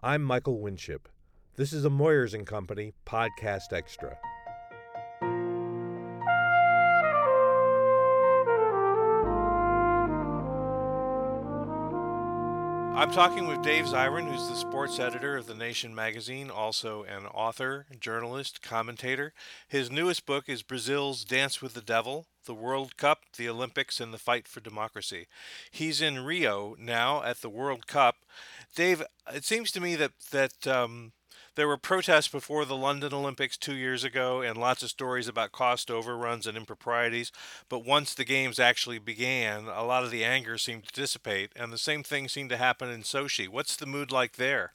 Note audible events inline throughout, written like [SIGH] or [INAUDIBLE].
I'm Michael Winship. This is a Moyers and Company podcast extra. I'm talking with Dave Zirin, who's the sports editor of The Nation magazine, also an author, journalist, commentator. His newest book is Brazil's Dance with the Devil The World Cup, the Olympics, and the Fight for Democracy. He's in Rio now at the World Cup. Dave, it seems to me that, that um, there were protests before the London Olympics two years ago and lots of stories about cost overruns and improprieties. But once the games actually began, a lot of the anger seemed to dissipate, and the same thing seemed to happen in Sochi. What's the mood like there?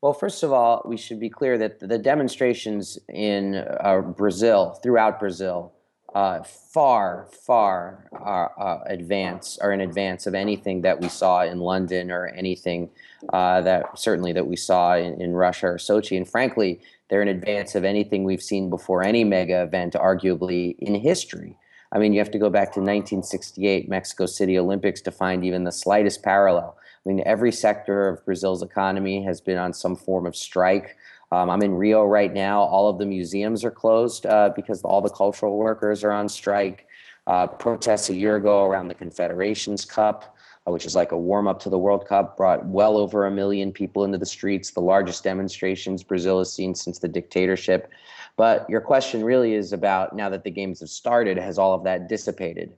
Well, first of all, we should be clear that the demonstrations in uh, Brazil, throughout Brazil, uh, far, far are, uh, advance or in advance of anything that we saw in London or anything uh, that certainly that we saw in, in Russia or Sochi. And frankly, they're in advance of anything we've seen before any mega event, arguably in history. I mean, you have to go back to 1968 Mexico City Olympics to find even the slightest parallel. I mean, every sector of Brazil's economy has been on some form of strike. Um, I'm in Rio right now. All of the museums are closed uh, because all the cultural workers are on strike. Uh, protests a year ago around the Confederations Cup, uh, which is like a warm up to the World Cup, brought well over a million people into the streets, the largest demonstrations Brazil has seen since the dictatorship. But your question really is about now that the games have started, has all of that dissipated?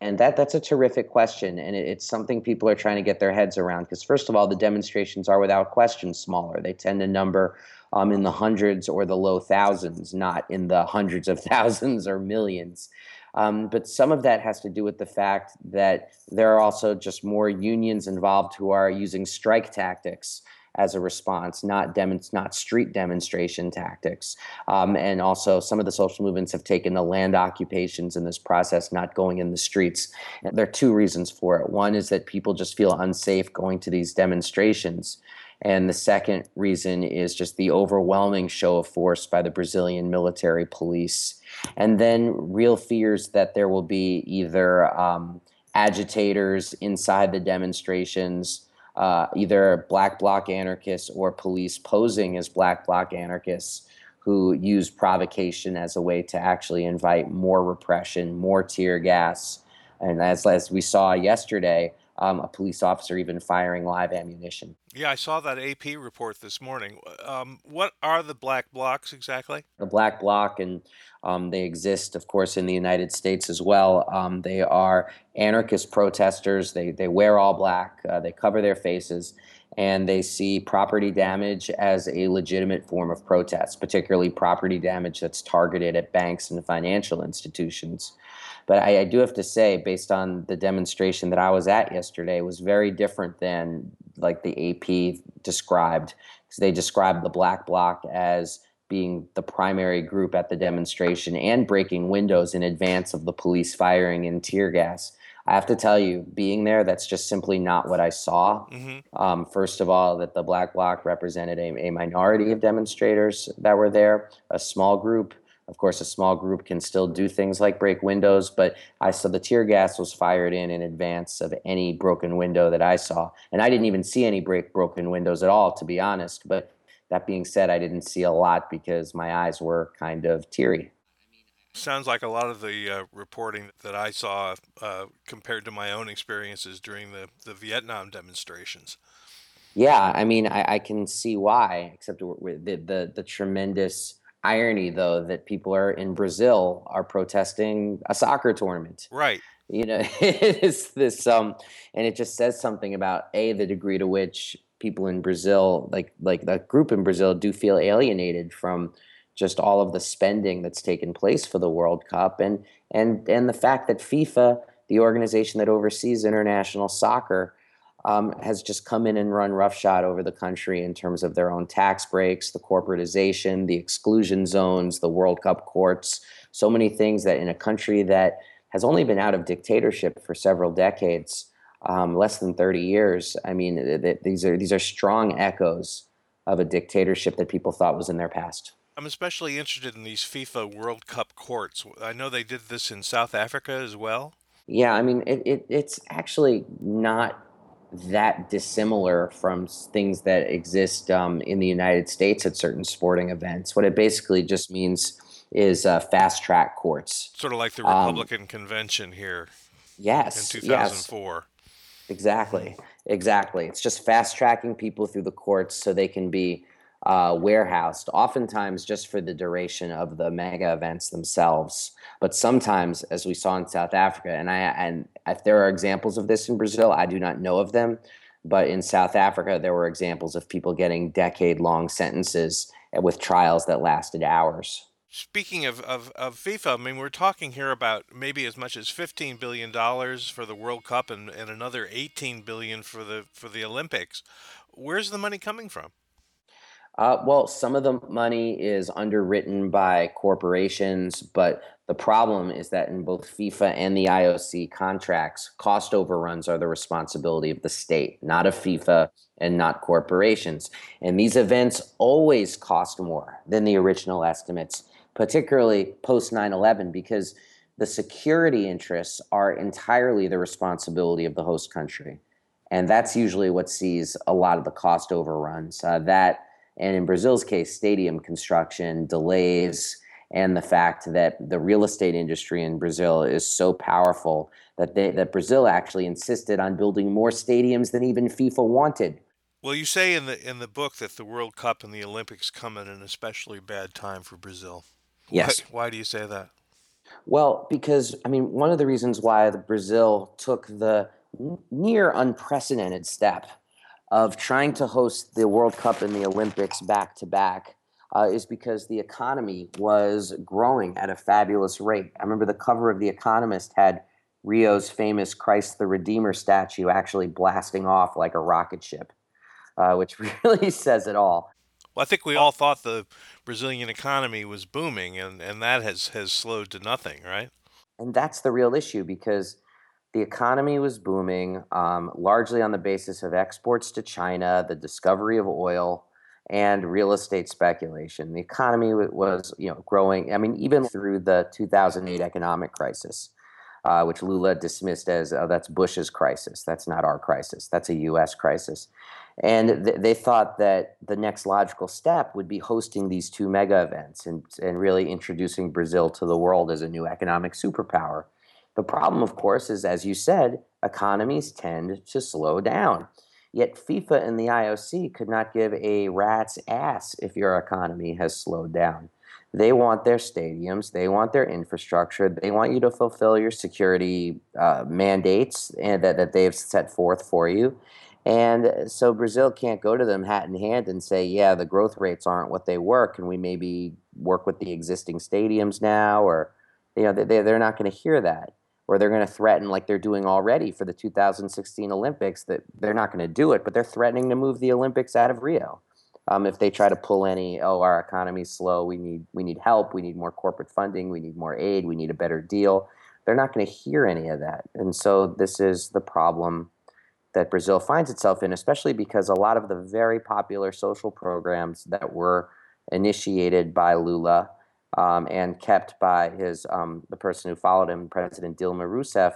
And that that's a terrific question, and it, it's something people are trying to get their heads around. Because first of all, the demonstrations are without question smaller. They tend to number um, in the hundreds or the low thousands, not in the hundreds of [LAUGHS] thousands or millions. Um, but some of that has to do with the fact that there are also just more unions involved who are using strike tactics as a response, not dem- not street demonstration tactics. Um, and also, some of the social movements have taken the land occupations in this process, not going in the streets. And there are two reasons for it. One is that people just feel unsafe going to these demonstrations. And the second reason is just the overwhelming show of force by the Brazilian military police. And then real fears that there will be either um, agitators inside the demonstrations, uh, either black bloc anarchists or police posing as black bloc anarchists who use provocation as a way to actually invite more repression, more tear gas. And as, as we saw yesterday, um, a police officer even firing live ammunition. Yeah, I saw that AP report this morning. Um, what are the black blocs exactly? The black bloc, and um, they exist, of course, in the United States as well. Um, they are anarchist protesters. They they wear all black. Uh, they cover their faces, and they see property damage as a legitimate form of protest, particularly property damage that's targeted at banks and financial institutions. But I, I, do have to say, based on the demonstration that I was at yesterday, was very different than like the AP described, because they described the Black Bloc as being the primary group at the demonstration and breaking windows in advance of the police firing in tear gas. I have to tell you, being there, that's just simply not what I saw. Mm-hmm. Um, first of all, that the Black Bloc represented a, a minority of demonstrators that were there, a small group of course, a small group can still do things like break windows, but I saw the tear gas was fired in in advance of any broken window that I saw. And I didn't even see any break broken windows at all, to be honest. But that being said, I didn't see a lot because my eyes were kind of teary. Sounds like a lot of the uh, reporting that I saw uh, compared to my own experiences during the, the Vietnam demonstrations. Yeah, I mean, I, I can see why, except the, the, the tremendous irony though that people are in Brazil are protesting a soccer tournament. Right. You know, [LAUGHS] it's this um and it just says something about a the degree to which people in Brazil like like the group in Brazil do feel alienated from just all of the spending that's taken place for the World Cup and and and the fact that FIFA, the organization that oversees international soccer, um, has just come in and run roughshod over the country in terms of their own tax breaks, the corporatization, the exclusion zones, the World Cup courts, so many things that in a country that has only been out of dictatorship for several decades, um, less than 30 years. I mean, th- th- these are these are strong echoes of a dictatorship that people thought was in their past. I'm especially interested in these FIFA World Cup courts. I know they did this in South Africa as well. Yeah, I mean, it, it, it's actually not that dissimilar from things that exist um, in the United States at certain sporting events. What it basically just means is uh, fast track courts. Sort of like the um, Republican um, convention here. Yes. In 2004. Yes. Exactly. Exactly. It's just fast tracking people through the courts so they can be uh, warehoused, oftentimes just for the duration of the mega events themselves. But sometimes, as we saw in South Africa, and I and if there are examples of this in Brazil, I do not know of them. But in South Africa, there were examples of people getting decade-long sentences with trials that lasted hours. Speaking of, of, of FIFA, I mean, we're talking here about maybe as much as $15 billion for the World Cup and, and another 18 billion for the, for the Olympics. Where's the money coming from? Uh, well, some of the money is underwritten by corporations, but the problem is that in both FIFA and the IOC contracts, cost overruns are the responsibility of the state, not of FIFA and not corporations. And these events always cost more than the original estimates, particularly post 9 11, because the security interests are entirely the responsibility of the host country. And that's usually what sees a lot of the cost overruns. Uh, that and in Brazil's case, stadium construction delays and the fact that the real estate industry in Brazil is so powerful that they, that Brazil actually insisted on building more stadiums than even FIFA wanted. Well, you say in the in the book that the World Cup and the Olympics come at an especially bad time for Brazil. Yes. Why, why do you say that? Well, because I mean, one of the reasons why Brazil took the near unprecedented step of trying to host the World Cup and the Olympics back to back uh, is because the economy was growing at a fabulous rate. I remember the cover of The Economist had Rio's famous Christ the Redeemer statue actually blasting off like a rocket ship, uh, which [LAUGHS] really says it all. Well, I think we all thought the Brazilian economy was booming, and, and that has, has slowed to nothing, right? And that's the real issue because the economy was booming, um, largely on the basis of exports to China, the discovery of oil, and real estate speculation. The economy was, you know, growing. I mean, even through the 2008 economic crisis, uh, which Lula dismissed as oh, that's Bush's crisis. That's not our crisis. That's a U.S. crisis. And th- they thought that the next logical step would be hosting these two mega events and, and really introducing Brazil to the world as a new economic superpower. The problem, of course, is as you said, economies tend to slow down. Yet FIFA and the IOC could not give a rat's ass if your economy has slowed down. They want their stadiums, they want their infrastructure, they want you to fulfill your security uh, mandates and that, that they've set forth for you. And so Brazil can't go to them hat in hand and say, yeah, the growth rates aren't what they were. Can we maybe work with the existing stadiums now? Or, you know, they, they're not going to hear that or they're going to threaten, like they're doing already for the 2016 Olympics, that they're not going to do it, but they're threatening to move the Olympics out of Rio. Um, if they try to pull any, oh, our economy's slow, we need we need help, we need more corporate funding, we need more aid, we need a better deal. They're not going to hear any of that, and so this is the problem that Brazil finds itself in, especially because a lot of the very popular social programs that were initiated by Lula um, and kept by his um, the person who followed him, President Dilma Rousseff.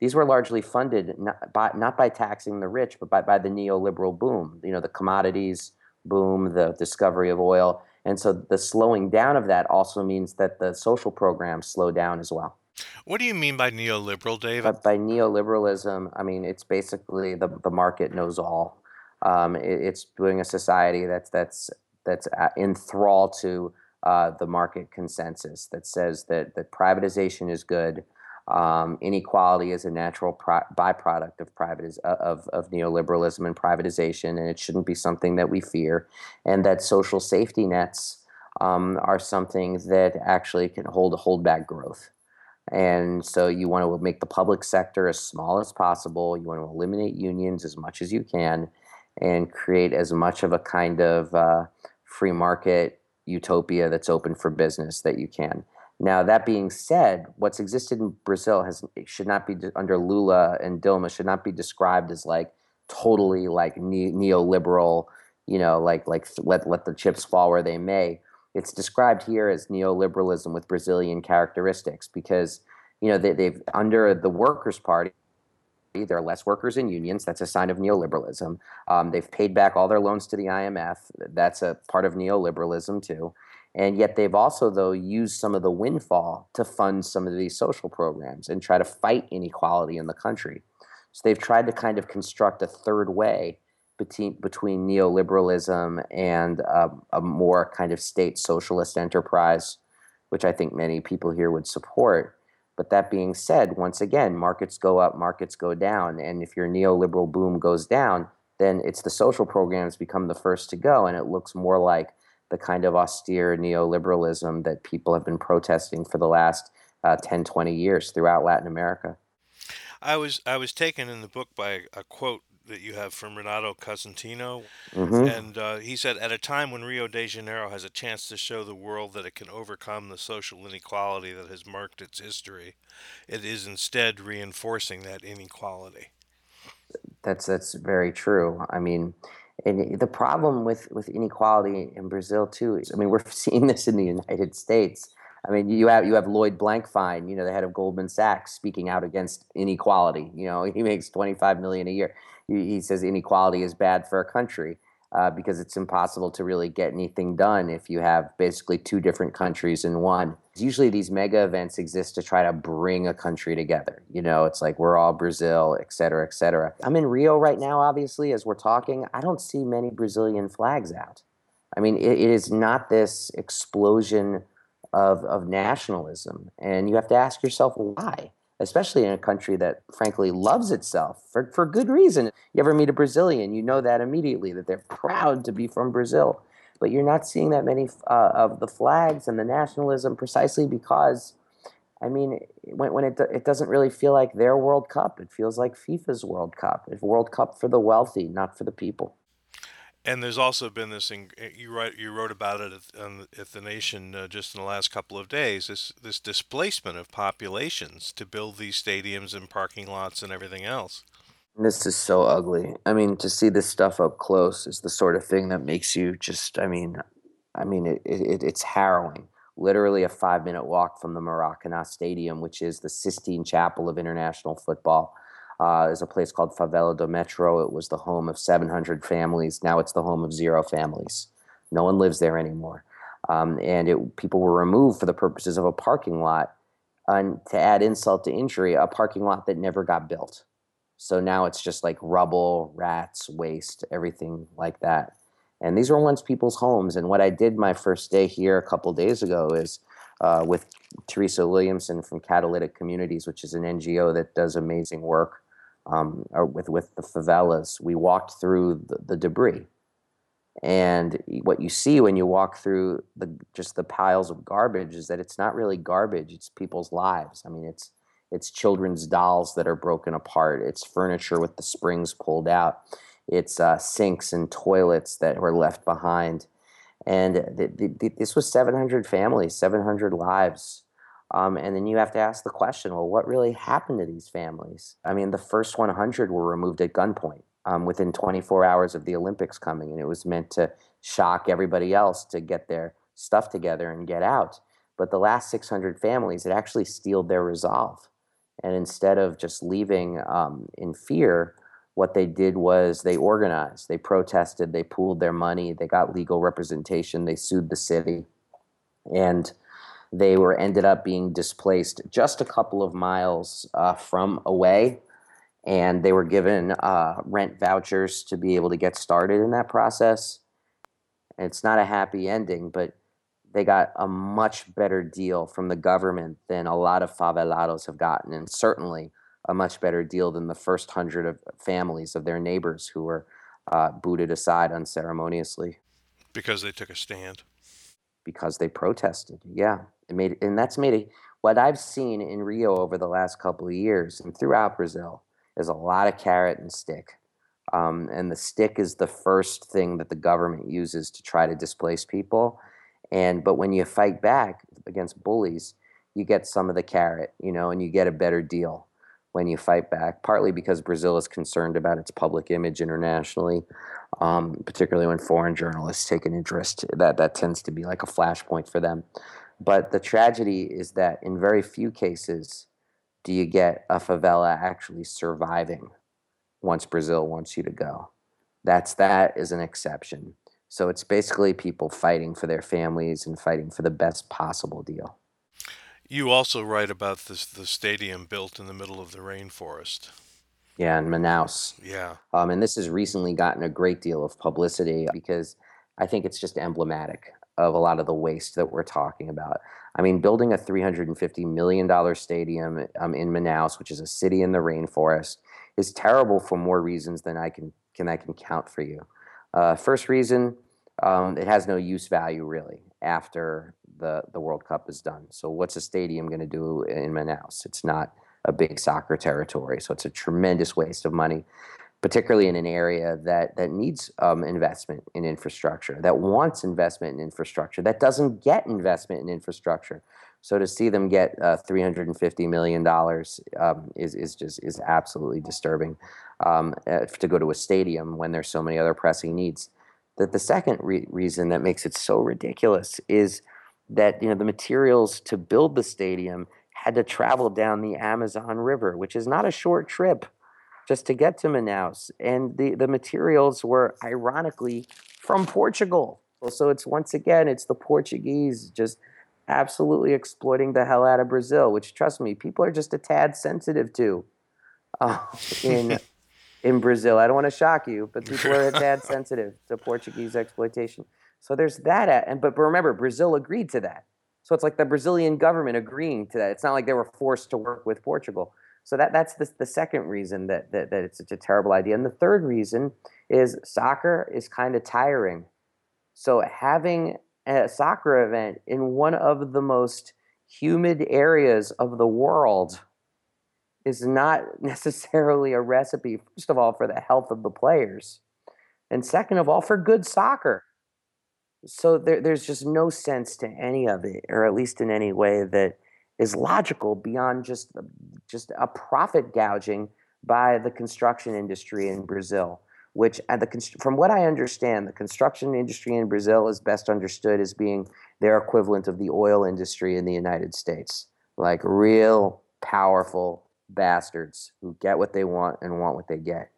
These were largely funded not by, not by taxing the rich, but by, by the neoliberal boom. You know, the commodities boom, the discovery of oil, and so the slowing down of that also means that the social programs slow down as well. What do you mean by neoliberal, David? But by neoliberalism, I mean it's basically the, the market knows all. Um, it, it's doing a society that's that's that's enthralled to uh, the market consensus that says that, that privatization is good. Um, inequality is a natural pro- byproduct of privatiz- uh, of, of neoliberalism and privatization, and it shouldn't be something that we fear. And that social safety nets um, are something that actually can hold hold back growth. And so you want to make the public sector as small as possible. You want to eliminate unions as much as you can, and create as much of a kind of uh, free market utopia that's open for business that you can. Now, that being said, what's existed in Brazil has should not be under Lula and Dilma should not be described as like totally like ne- neoliberal, you know, like like let let the chips fall where they may. It's described here as neoliberalism with Brazilian characteristics because you know they, they've under the Workers' Party There are less workers in unions. That's a sign of neoliberalism. Um, they've paid back all their loans to the IMF. That's a part of neoliberalism, too. And yet they've also, though, used some of the windfall to fund some of these social programs and try to fight inequality in the country. So they've tried to kind of construct a third way between, between neoliberalism and uh, a more kind of state socialist enterprise, which I think many people here would support. But that being said, once again, markets go up, markets go down. And if your neoliberal boom goes down, then it's the social programs become the first to go. And it looks more like the kind of austere neoliberalism that people have been protesting for the last uh, 10, 20 years throughout Latin America. I was I was taken in the book by a quote that you have from Renato Cosentino. Mm-hmm. And uh, he said, at a time when Rio de Janeiro has a chance to show the world that it can overcome the social inequality that has marked its history, it is instead reinforcing that inequality. That's that's very true. I mean, and the problem with with inequality in Brazil too is, I mean, we're [LAUGHS] seeing this in the United States. I mean, you have you have Lloyd Blankfein, you know, the head of Goldman Sachs, speaking out against inequality. You know, [LAUGHS] he makes twenty five million a year he says inequality is bad for a country uh, because it's impossible to really get anything done if you have basically two different countries in one. Usually, these mega events exist to try to bring a country together. You know, it's like we're all Brazil, et cetera, et cetera. I'm in Rio right now, obviously, as we're talking. I don't see many Brazilian flags out. I mean, it, it is not this explosion of, of nationalism. And you have to ask yourself why especially in a country that frankly loves itself for, for good reason. You ever meet a Brazilian, you know that immediately, that they're proud to be from Brazil. But you're not seeing that many uh, of the flags and the nationalism precisely because, I mean, when, when it, it doesn't really feel like their World Cup, it feels like FIFA's World Cup. It's World Cup for the wealthy, not for the people. And there's also been this. You write. You wrote about it at, at the Nation uh, just in the last couple of days. This this displacement of populations to build these stadiums and parking lots and everything else. This is so ugly. I mean, to see this stuff up close is the sort of thing that makes you just. I mean, I mean, it, it it's harrowing. Literally a five minute walk from the Maracanã Stadium, which is the Sistine Chapel of international football uh, is a place called Favela do Metro. It was the home of 700 families. Now it's the home of zero families. No one lives there anymore. Um, and it, people were removed for the purposes of a parking lot. And to add insult to injury, a parking lot that never got built. So now it's just like rubble, rats, waste, everything like that. And these were once people's homes. And what I did my first day here a couple days ago is uh, with Theresa Williamson from Catalytic Communities, which is an NGO that does amazing work um, or with with the favelas, we walked through the, the, debris, and what you see when you walk through the just the piles of garbage is that it's not really garbage; it's people's lives. I mean, it's it's children's dolls that are broken apart. It's furniture with the springs pulled out. It's uh, sinks and toilets that were left behind. And th- th- this was 700 families, 700 lives um, and then you have to ask the question well, what really happened to these families? I mean, the first 100 were removed at gunpoint um, within 24 hours of the Olympics coming, and it was meant to shock everybody else to get their stuff together and get out. But the last 600 families, it actually steeled their resolve. And instead of just leaving um, in fear, what they did was they organized, they protested, they pooled their money, they got legal representation, they sued the city. And they were ended up being displaced just a couple of miles uh, from away, and they were given uh, rent vouchers to be able to get started in that process. And it's not a happy ending, but they got a much better deal from the government than a lot of favelados have gotten, and certainly a much better deal than the first hundred of families of their neighbors who were uh, booted aside unceremoniously because they took a stand because they protested. Yeah, it made and that's made a, what I've seen in Rio over the last couple of years and throughout Brazil is a lot of carrot and stick. Um, and the stick is the first thing that the government uses to try to displace people. And but when you fight back against bullies, you get some of the carrot, you know, and you get a better deal when you fight back. Partly because Brazil is concerned about its public image internationally, um, particularly when foreign journalists take an interest. That that tends to be like a flashpoint for them. But the tragedy is that in very few cases do you get a favela actually surviving once Brazil wants you to go. That's that is an exception. So it's basically people fighting for their families and fighting for the best possible deal. You also write about this the stadium built in the middle of the rainforest. Yeah, in Manaus. Yeah. Um, and this has recently gotten a great deal of publicity because I think it's just emblematic of a lot of the waste that we're talking about. I mean, building a $350 million stadium um, in Manaus, which is a city in the rainforest, is terrible for more reasons than I can, can I can count for you. Uh, first reason, um, it has no use value really after the, the World Cup is done. So what's a stadium going to do in Manaus? It's not a big soccer territory, so it's a tremendous waste of money particularly in an area that that needs um, investment in infrastructure, that wants investment in infrastructure, that doesn't get investment in infrastructure. So to see them get uh, 350 million dollars um, is is just is absolutely disturbing. Um, uh, to go to a stadium when there's so many other pressing needs. That the second re- reason that makes it so ridiculous is that you know the materials to build the stadium had to travel down the Amazon River, which is not a short trip just to get to Manaus. And the, the materials were ironically from Portugal. So it's once again, it's the Portuguese just absolutely exploiting the hell out of Brazil, which trust me, people are just a tad sensitive to [LAUGHS] uh, in [LAUGHS] in Brazil. I don't want to shock you, but people are a [LAUGHS] tad sensitive to Portuguese exploitation. So there's that. At, and but remember, Brazil agreed to that. So it's like the Brazilian government agreeing to that. It's not like they were forced to work with Portugal. So that, that's the, the second reason that, that, that it's such a terrible idea. And the third reason is soccer is kind of tiring. So having a soccer event in one of the most humid areas of the world is not [LAUGHS] necessarily a recipe, first of all, for the health of the players, and second of all, for good soccer. So there, there's just no sense to any of it, or at least in any way that is logical beyond just just a profit gouging by the construction industry in Brazil. Which, at the from what I understand, the construction industry in Brazil is best understood as being their equivalent of the oil industry in the United States, like real powerful bastards who get what they want and want what they get.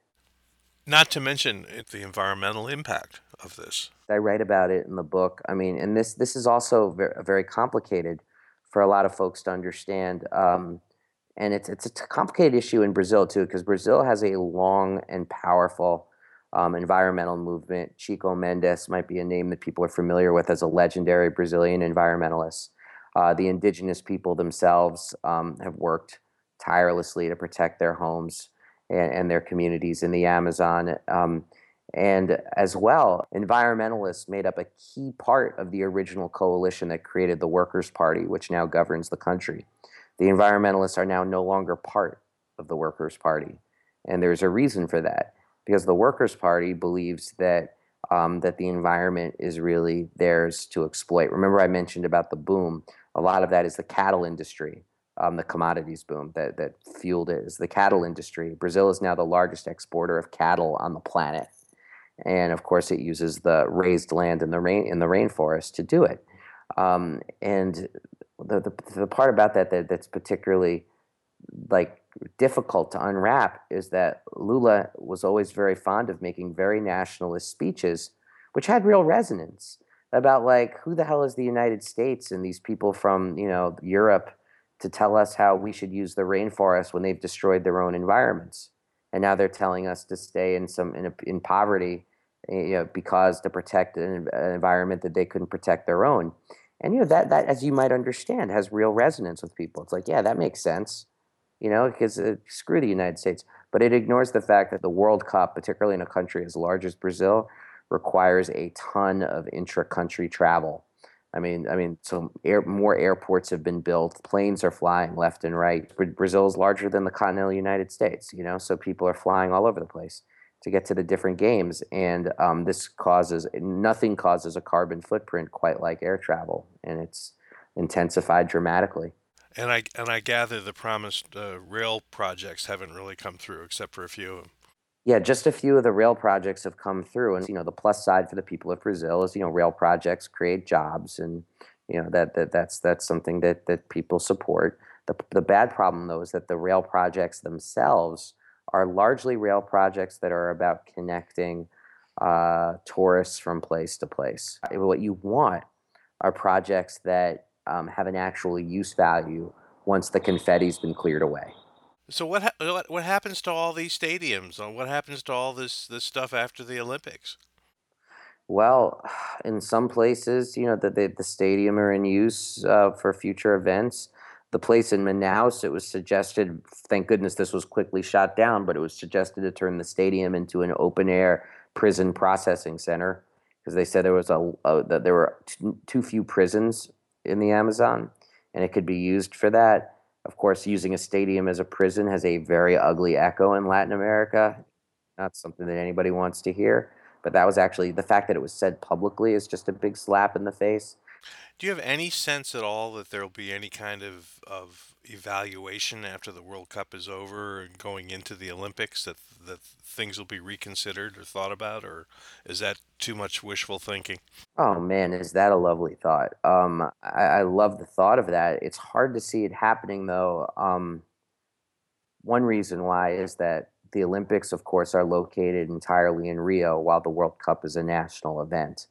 Not to mention the environmental impact of this. I write about it in the book. I mean, and this this is also very, very complicated for a lot of folks to understand. Um, and it's it's a complicated issue in Brazil too, because Brazil has a long and powerful um, environmental movement. Chico Mendes might be a name that people are familiar with as a legendary Brazilian environmentalist. Uh, the indigenous people themselves um, have worked tirelessly to protect their homes and, and their communities in the Amazon. Um, and as well, environmentalists made up a key part of the original coalition that created the Workers' Party, which now governs the country. The environmentalists are now no longer part of the Workers' Party. And there's a reason for that, because the Workers' Party believes that, um, that the environment is really theirs to exploit. Remember, I mentioned about the boom. A lot of that is the cattle industry. Um, the commodities boom that, that fueled it is the cattle industry. Brazil is now the largest exporter of cattle on the planet and of course it uses the raised land in the rain in the rainforest to do it. Um, and the, the, the part about that, that that's particularly like difficult to unwrap is that Lula was always very fond of making very nationalist speeches, which had real resonance about like who the hell is the United States and these people from you know Europe to tell us how we should use the rainforest when they've destroyed their own environments, and now they're telling us to stay in some in, a, in poverty you know, because to protect an, an environment that they couldn't protect their own. And you know that that, as you might understand, has real resonance with people. It's like, yeah, that makes sense, you know, because uh, screw the United States. But it ignores the fact that the World Cup, particularly in a country as large as Brazil, requires a ton of intra-country travel. I mean, I mean, so air, more airports have been built, planes are flying left and right. Brazil is larger than the continental United States, you know, so people are flying all over the place to get to the different games. And um, this causes nothing causes a carbon footprint quite like air travel, and it's intensified dramatically. And I and I gather the promised uh, rail projects haven't really come through, except for a few of them. Yeah, just a few of the rail projects have come through, and you know the plus side for the people of Brazil is you know rail projects create jobs, and you know that, that that's that's something that that people support. The, the bad problem, though, is that the rail projects themselves are largely rail projects that are about connecting uh, tourists from place to place. What you want are projects that um, have an actual use value once the confetti's been cleared away. So what ha- what what happens to all these stadiums? Uh, What happens to all this this stuff after the Olympics? Well, [SIGHS] in some places, you know, the, the, the stadium are in use uh, for future events. The place in Manaus, it was suggested, thank goodness this was quickly shot down, but it was suggested to turn the stadium into an open air prison processing center because they said there was a, a that there were too, too few prisons in the Amazon and it could be used for that. Of course, using a stadium as a prison has a very ugly echo in Latin America. Not something that anybody wants to hear. But that was actually the fact that it was said publicly is just a big slap in the face. Do you have any sense at all that there'll be any kind of, of evaluation after the World Cup is over and going into the Olympics that that things will be reconsidered or thought about, or is that too much wishful thinking? Oh man, is that a lovely thought? Um, I, I love the thought of that. It's hard to see it happening though. Um, one reason why is that the Olympics, of course, are located entirely in Rio, while the World Cup is a national event.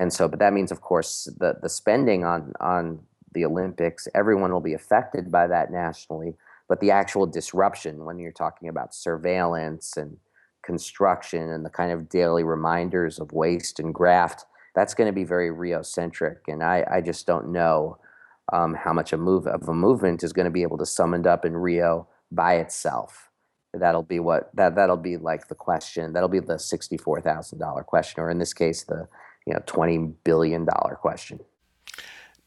And so, but that means, of course, the the spending on on the Olympics, everyone will be affected by that nationally. But the actual disruption, when you're talking about surveillance and construction and the kind of daily reminders of waste and graft, that's going to be very Rio centric. And I, I just don't know um, how much a move of a movement is going to be able to summoned up in Rio by itself. That'll be what that that'll be like the question. That'll be the sixty-four thousand dollar question, or in this case, the you know twenty billion dollar question.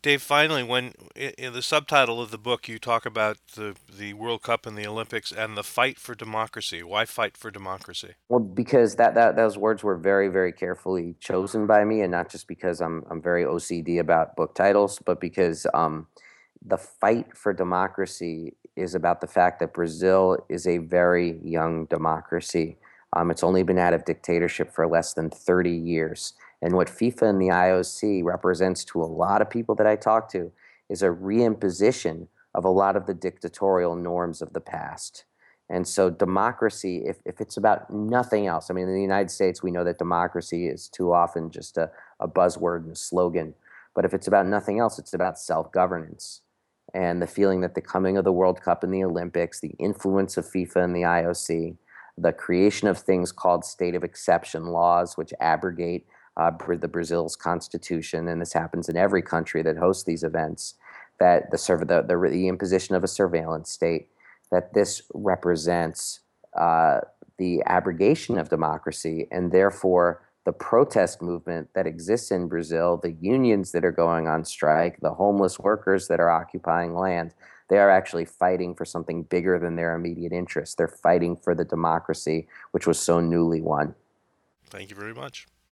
Dave, finally, when in the subtitle of the book you talk about the the World Cup and the Olympics and the fight for democracy. Why fight for democracy? Well, because that, that those words were very, very carefully chosen by me, and not just because I'm I'm very OCD about book titles, but because um, the fight for democracy is about the fact that Brazil is a very young democracy. Um, it's only been out of dictatorship for less than 30 years. And what FIFA and the IOC represents to a lot of people that I talk to is a reimposition of a lot of the dictatorial norms of the past. And so, democracy, if, if it's about nothing else, I mean, in the United States, we know that democracy is too often just a, a buzzword and a slogan. But if it's about nothing else, it's about self governance and the feeling that the coming of the World Cup and the Olympics, the influence of FIFA and the IOC, the creation of things called state of exception laws, which abrogate uh, the Brazil's constitution, and this happens in every country that hosts these events. That the, the, the, the imposition of a surveillance state, that this represents uh, the abrogation of democracy, and therefore the protest movement that exists in Brazil, the unions that are going on strike, the homeless workers that are occupying land, they are actually fighting for something bigger than their immediate interests. They're fighting for the democracy which was so newly won. Thank you very much.